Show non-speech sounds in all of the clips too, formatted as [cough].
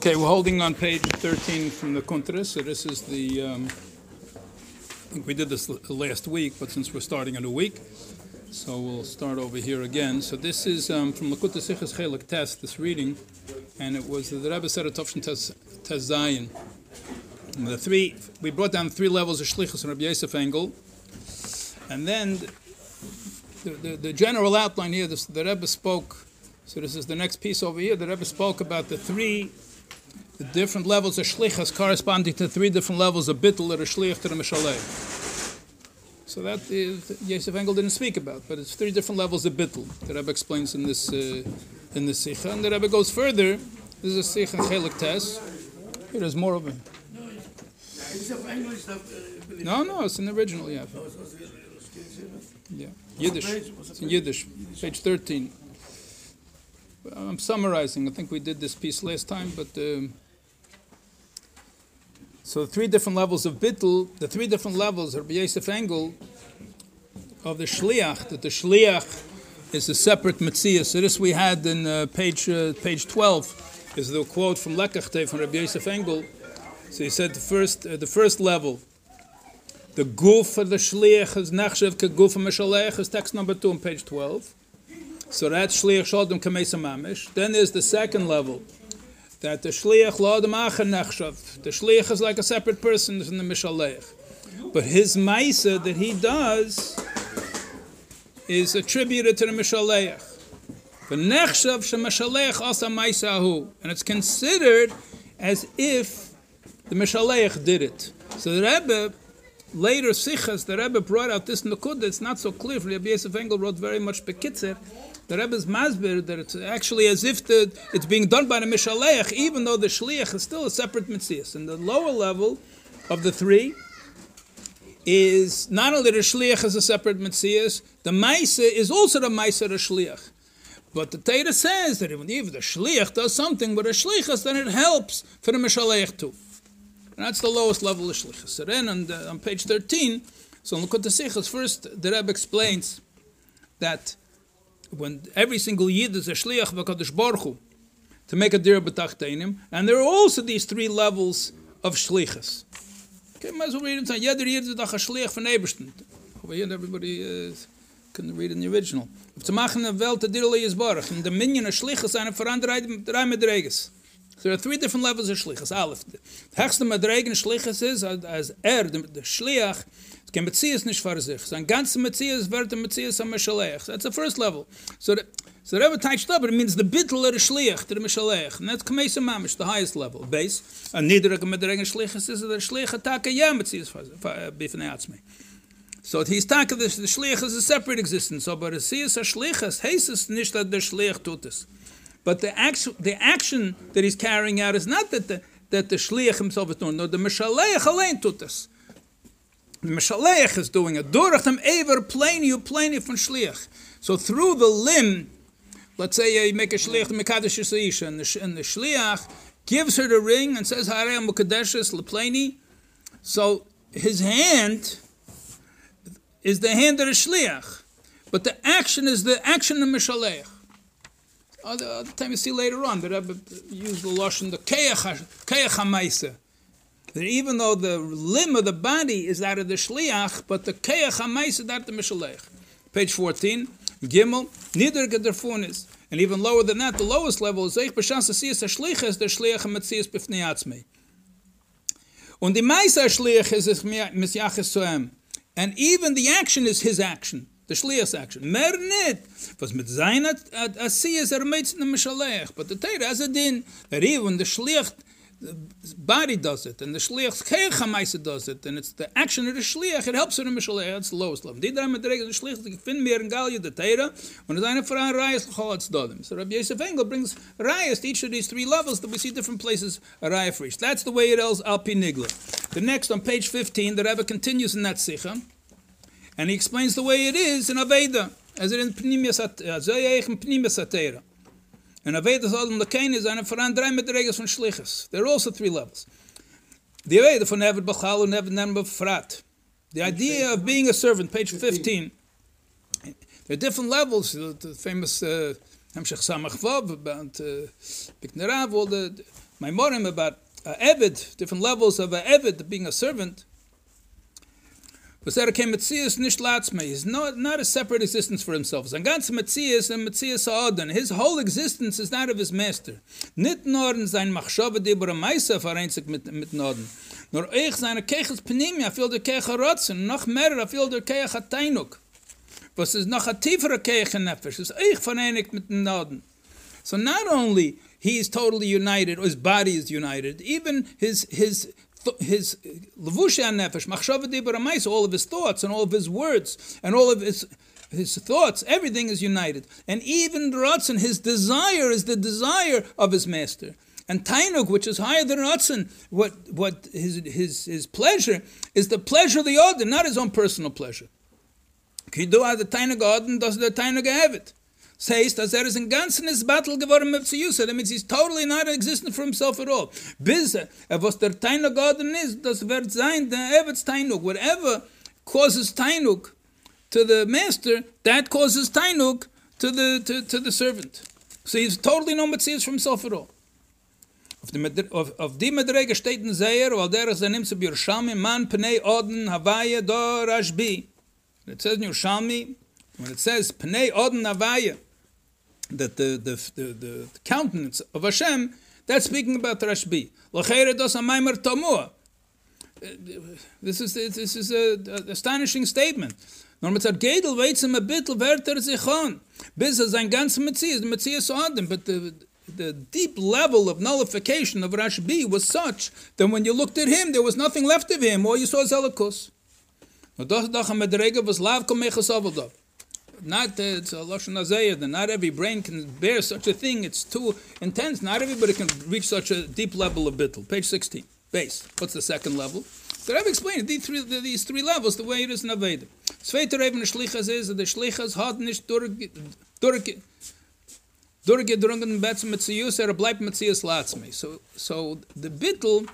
Okay, we're holding on page 13 from the Kuntres. So this is the, um, I think we did this last week, but since we're starting a new week, so we'll start over here again. So this is um, from Lakut Sichas Chelik Test, this reading, and it was the Rebbe said at Tovshin Tez Zayin. The three, we brought down three levels of Shlichus and Rabbi Yosef Engel, and then the, the, the general outline here, this, the Rebbe spoke, so this is the next piece over here, the Rebbe spoke about the three the different levels of shlichas corresponding to three different levels of bittul that are shlich to the mishalei. So that Yosef Engel didn't speak about, but it's three different levels of bittul. that Rebbe explains in this uh, in this sicha, and the Rebbe goes further. This is a sicha chelik test. Here is more of it. No, no, it's in the original. Yeah, yeah, Yiddish. It's in Yiddish, page thirteen. I'm summarizing. I think we did this piece last time, but. Um, so the three different levels of bittul, the three different levels, Rabbi Yosef Engel, of the shliach, that the shliach is a separate mitzvah. So this we had in uh, page uh, page 12, is the quote from Lekachte from Rabbi Yosef Engel. So he said the first uh, the first level, the goof of the shliach is nachshev ke goof of is text number two on page 12. So that's shliach shalom kamesa mamish. Then there's the second level, that the shliach lo adam acher nachshav. The shliach is like a separate person from the mishalech, but his maisa that he does is attributed to the mishalech. The nechshav shemashalech asa maisahu, and it's considered as if the mishalech did it. So the Rebbe later sichas the Rebbe brought out this nukud. It's not so clear. Rabbi Yosef Engel wrote very much bekitzer. The Rebbe's masbir that it's actually as if the, it's being done by the mishalech, even though the shliach is still a separate mitzvah. And the lower level of the three is not only the shliach is a separate mitzvah, the maisa is also the maisa the shliach. But the Torah says that even if the shliach does something with a shlichus, then it helps for the mishalech too. And that's the lowest level of shlichus. So then on, the, on page 13, so look at the sichas. First, the Rebbe explains that when every single yid is a shliach b'kadosh baruch Hu, to make a dir b'tachtenim, and there are also these three levels of shlichus. Okay, might as well read it. Jeder yid is a shliach von Ebersten. Over here, everybody uh, can read in the original. Of zu machen a welt der dirle is baruch, and the minion a shlichus eine verandert drei medreges. There are three different levels of shlichus. Aleph, the höchste medregen shlichus is as er, the shliach, es kann Metzias nicht für sich. Sein ganze Metzias wird der Metzias am Meshalech. That's the first level. So the, so the Rebbe touched up, it means the bittel the shliach to the Meshalech. And that's Kamesa Mamish, the highest level. Base, a niederige medregen shlichus is the shliach ataka ya Metzias uh, bifnei atzmei. So he's talking the, the shliach is a separate existence. So, but it sees a shlichus, heises nicht that the shliach tut es. But the action, the action that he's carrying out is not that the that the shliach himself is doing. No, the mishalech allein tut es. The mishalech is doing it. Durch dem ever plain you plain you from shliach. So through the limb, let's say you make a shliach mekadesh yisraisha, and the and the shliach gives her the ring and says harei mukadeshes leplani. So his hand is the hand of the shliach, but the action is the action of mishalech. Other, other time you see later on, the Rebbe used the lashon the keach hamaisa. That even though the limb of the body is that of the shliach, but the keach hamaisa that of the mishalech. Page fourteen, Gimel neither gederfunis, and even lower than that, the lowest level is eich b'shas asiyas hashlichas the shliach hametzias b'fnei atzmei. Und die meise shliach is es misyaches zu ihm. And even the action is his action, the shliach's action. Mer nit, was mit seiner asiyas er meitz in mishalech. But the Torah has a din that even the shliach body does it, and the shliach's keich does it, and it's the action of the shliach, it helps her in mishalech, that's the lowest level. Drei mit der the shliach, die finden mehr in Gallia, the Torah, und es eine Frau Rayas l'chol dodim. So Rabbi Yosef Engel brings Rayas to each of these three levels that we see different places a Raya for each. That's the way it is Alpi Nigla. The next, on page 15, the Rebbe continues in that Sikha, and he explains the way it is in Aveda, as it in Pnimius Atera. And Aveda Sodom Lekain is eine Veran drei mit Reges von Schliches. There are also three levels. The Aveda von Eved Bachal and Eved Nemba Frat. The idea of being a servant, page 15. There are different levels. The famous uh, Hemshech Samach Vav about uh, Biknerav, all the Maimorim about uh, Evid, different levels of uh, a Evid, being a servant. Was er kein Metzias nicht latzme. He's not, not a separate existence for himself. Sein ganzer Metzias and Metzias Aden. His whole existence is that of his master. Nicht nur in sein die über ein Meister mit, mit Norden. Nur ich seine Kechels Penimia, viel der Kech Rotzen, noch mehr, viel der Kech Hateinuk. Was ist noch ein tieferer Kech Nefesh. Ist ich vereinigt mit dem Norden. So not only he is totally united, or his body is united, even his his his levusha nefesh, machshava dibur all of his thoughts and all of his words and all of his his thoughts, everything is united. And even Ratzin, his desire is the desire of his master. And Tainuk, which is higher than Ratzin, what, what his, his, his pleasure is the pleasure of the Odin, not his own personal pleasure. Kidu the Tainuk Odin, does the Tainuk have it? Says dass er is in ganzen is battle geworden mit zu that means he's totally not existent for himself at all. Bis er was der teiner garden is das wird sein der evets teinuk whatever causes teinuk to the master that causes teinuk to the to, to the servant. So he's totally no mitzvahs for himself at all. Auf dem auf auf dem medrege steht in zeyer weil der is nimmt sich shami man pnei oden havaye do rashbi. It says in your shami when it says pnei oden havaye that the, the, the, the countenance of Hashem, that's speaking about Rashbi. Ha-maimer. This is, this is an astonishing statement. Nur mit sagt, Gedel weitzem a bittel werter sich on. Bis er sein ganz Metzies, the Metzies Adam, but the, the deep level of nullification of Rashbi was such that when you looked at him, there was nothing left of him, all you saw Zelikus. Und doch, doch, am was lav kom mechas avaldov not uh, it's a lashon azayah that not every brain can bear such a thing. It's too intense. Not everybody can reach such a deep level of bittul. Page sixteen, base. What's the second level? So I've explained these three, these three levels the way it is in Aveda. Zweiter even shlichas is that the shlichas hat nicht durch durch durchgedrungen betzem mit ziyus er bleibt mit ziyus latzmi. So so the bittul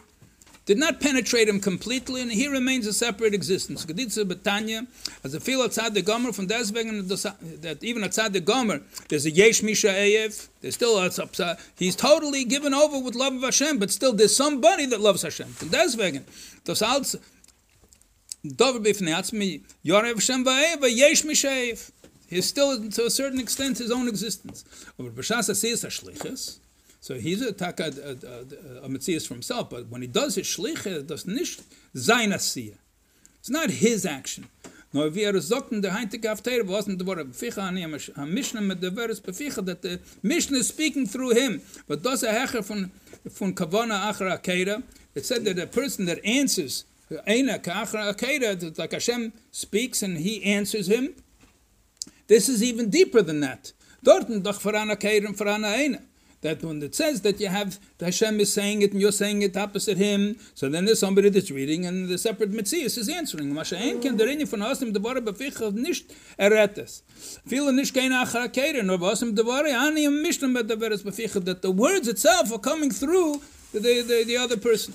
did not penetrate him completely, and he remains a separate existence. Geditze Betanya, as a feel outside the Gomer, from deswegen that even outside the Gomer, there's a Yesh Misha Eyev, there's still a, he's totally given over with love of Hashem, but still there's somebody that loves Hashem. From deswegen, das als Dover bifnei atzmi, Yorev Hashem Yesh Misha Eyev. He's still, to a certain extent, his own existence. But B'shas Asiyas HaShlichas, so he's a taka a, a, a, a for himself, but when he does his shliche, does nicht sein. It's not his action. No, wie er sagt the der heintige Haftere, was in der Wort Beficha ani am Mishnah mit der Veres Beficha, that the Mishnah is speaking through him, but does a hecher von, von Kavana Achra Akeda, it said that a person that answers, Eina Kachra Akeda, like Hashem speaks and he answers him, this is even deeper than that. Dorten doch and Farana Eina that when it says that you have Hashem is saying it and you're saying it opposite him, so then there's somebody that's reading and the separate Metzias is answering. That the words itself are coming through the, the, the other person.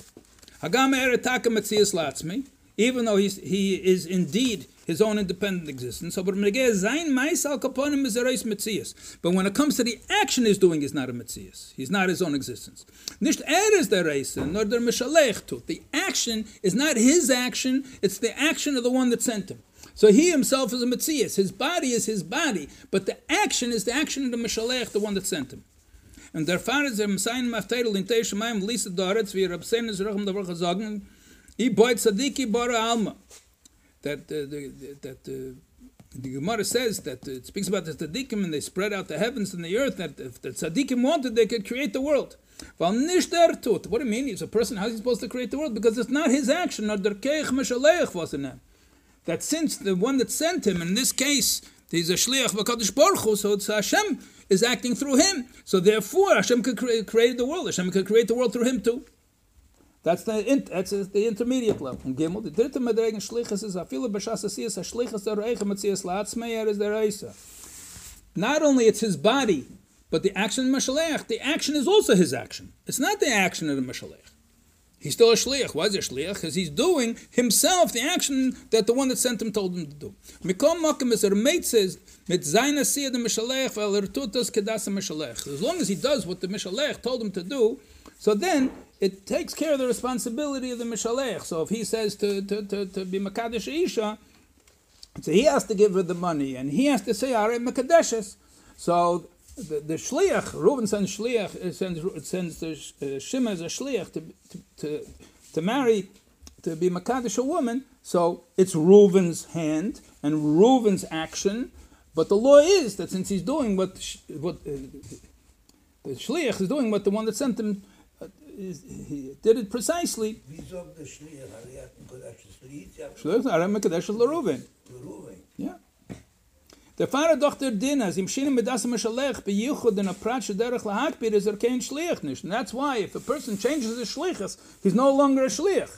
Even though he's, he is indeed his own independent existence. But when it comes to the action he's doing, he's not a Metzias. He's not his own existence. Nicht er is der Reise, nor der. The action is not his action, it's the action of the one that sent him. So he himself is a Metzias. His body is his body, but the action is the action of the Mishalech, the one that sent him. Und der Fahrer ist im Sein Mafteidl in Lisa Doretz, I boit Tzadiki Bora Alma. that uh, the, that uh, the Gemara says that it speaks about the tzaddikim and they spread out the heavens and the earth. That if the tzaddikim wanted, they could create the world. What do you mean? He's a person. How's he supposed to create the world? Because it's not his action. That since the one that sent him, in this case, he's a shliach v'kadosh baruch so it's Hashem is acting through him. So therefore, Hashem could create the world. Hashem could create the world through him too. That's the that's the intermediate level. And Gimel, the dritte Madregen Shlichus is a fila b'shas asiyas a Shlichus der Reicha Matzias La'atzmeyer is der Reisa. Not only it's his body, but the action of Mashalech, the action is also his action. It's not the action of the Mashalech. He's still a shliach. Why is he a shliach? Because he's doing himself the action that the one that sent him told him to do. Mikom makom is er says mit zayna siyad mishalech vel er tut das kedas mishalech. As long as he does what the mishalech told him to do, So then it takes care of the responsibility of the Mishalech. So if he says to, to, to, to be Makadish Isha, so he has to give her the money, and he has to say Are Makadeshes. So the, the Shliach, Reuben sends Shliach, uh, sends, sends the uh, as a Shliach to, to, to, to marry, to be Makadish a woman. So it's Reuben's hand and Reuben's action. But the law is that since he's doing what, what uh, the Shliach is doing what the one that sent him he did it precisely. Sagt der Schlier, er hat einen Kodesh, so jetzt ja, Shliach Are Makadish Reuben. Berufe. Ja. Der Fahrer doch der Din, als im Schienen mit das Mashalech, bei Yichud in a Prat Shederach Lahakbir, is er kein Shliach nicht. And that's why, if a person changes his Shlichus, he's no longer a Shliach.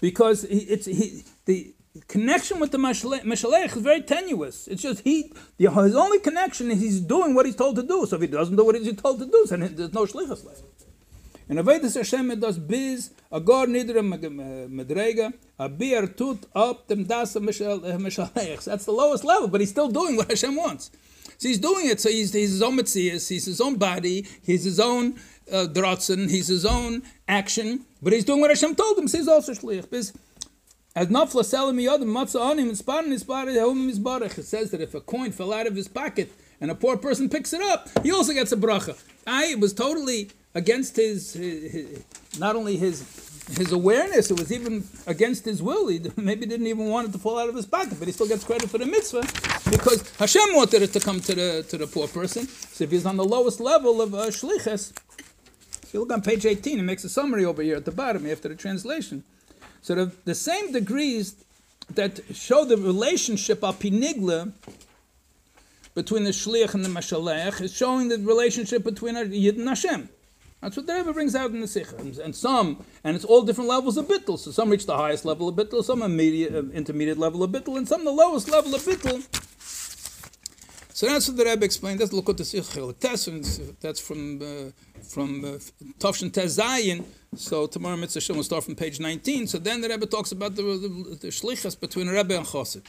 Because he, it's, he, the connection with the Mashalech is very tenuous. It's just he, the, his only connection is he's doing what he's told to do. So if he doesn't do what he's told to do, then there's no Shlichus left. In Avedis Hashem does biz, a gor nidre medrega, a beer tut up dem das mishalech. That's the lowest level, but he's still doing what Hashem wants. So he's doing it, so he's, he's his own mitzias, he's his own body, he's his own uh, he's his own action, but he's doing what Hashem told him, so he's also shliach. Biz, as nafla selim yodim matzah on him and sparin his body home his barach. It says that if a coin fell out of his pocket and a poor person picks it up, he also gets a bracha. I was totally against his, his, his not only his his awareness, it was even against his will. He [laughs] maybe didn't even want it to fall out of his pocket, but he still gets credit for the mitzvah because Hashem wanted it to come to the to the poor person. So if he's on the lowest level of uh, if you look on page 18, it makes a summary over here at the bottom after the translation. So the, the same degrees that show the relationship of pinigla between the shliach and the mashalech is showing the relationship between a Yid and Hashem. That's what the Rebbe brings out in the Sikha. And, some, and it's all different levels of bittul. So some reach the highest level of bittul, some immediate, uh, intermediate level of bittul, and some the lowest level of bittul. So that's what the Rebbe explained. That's look at the Sikha that's from uh, from uh, Tavshin Tez Zayin. So tomorrow Mitzvah will start from page 19. So then the Rebbe talks about the, the, the shlichus between Rebbe and Chosid.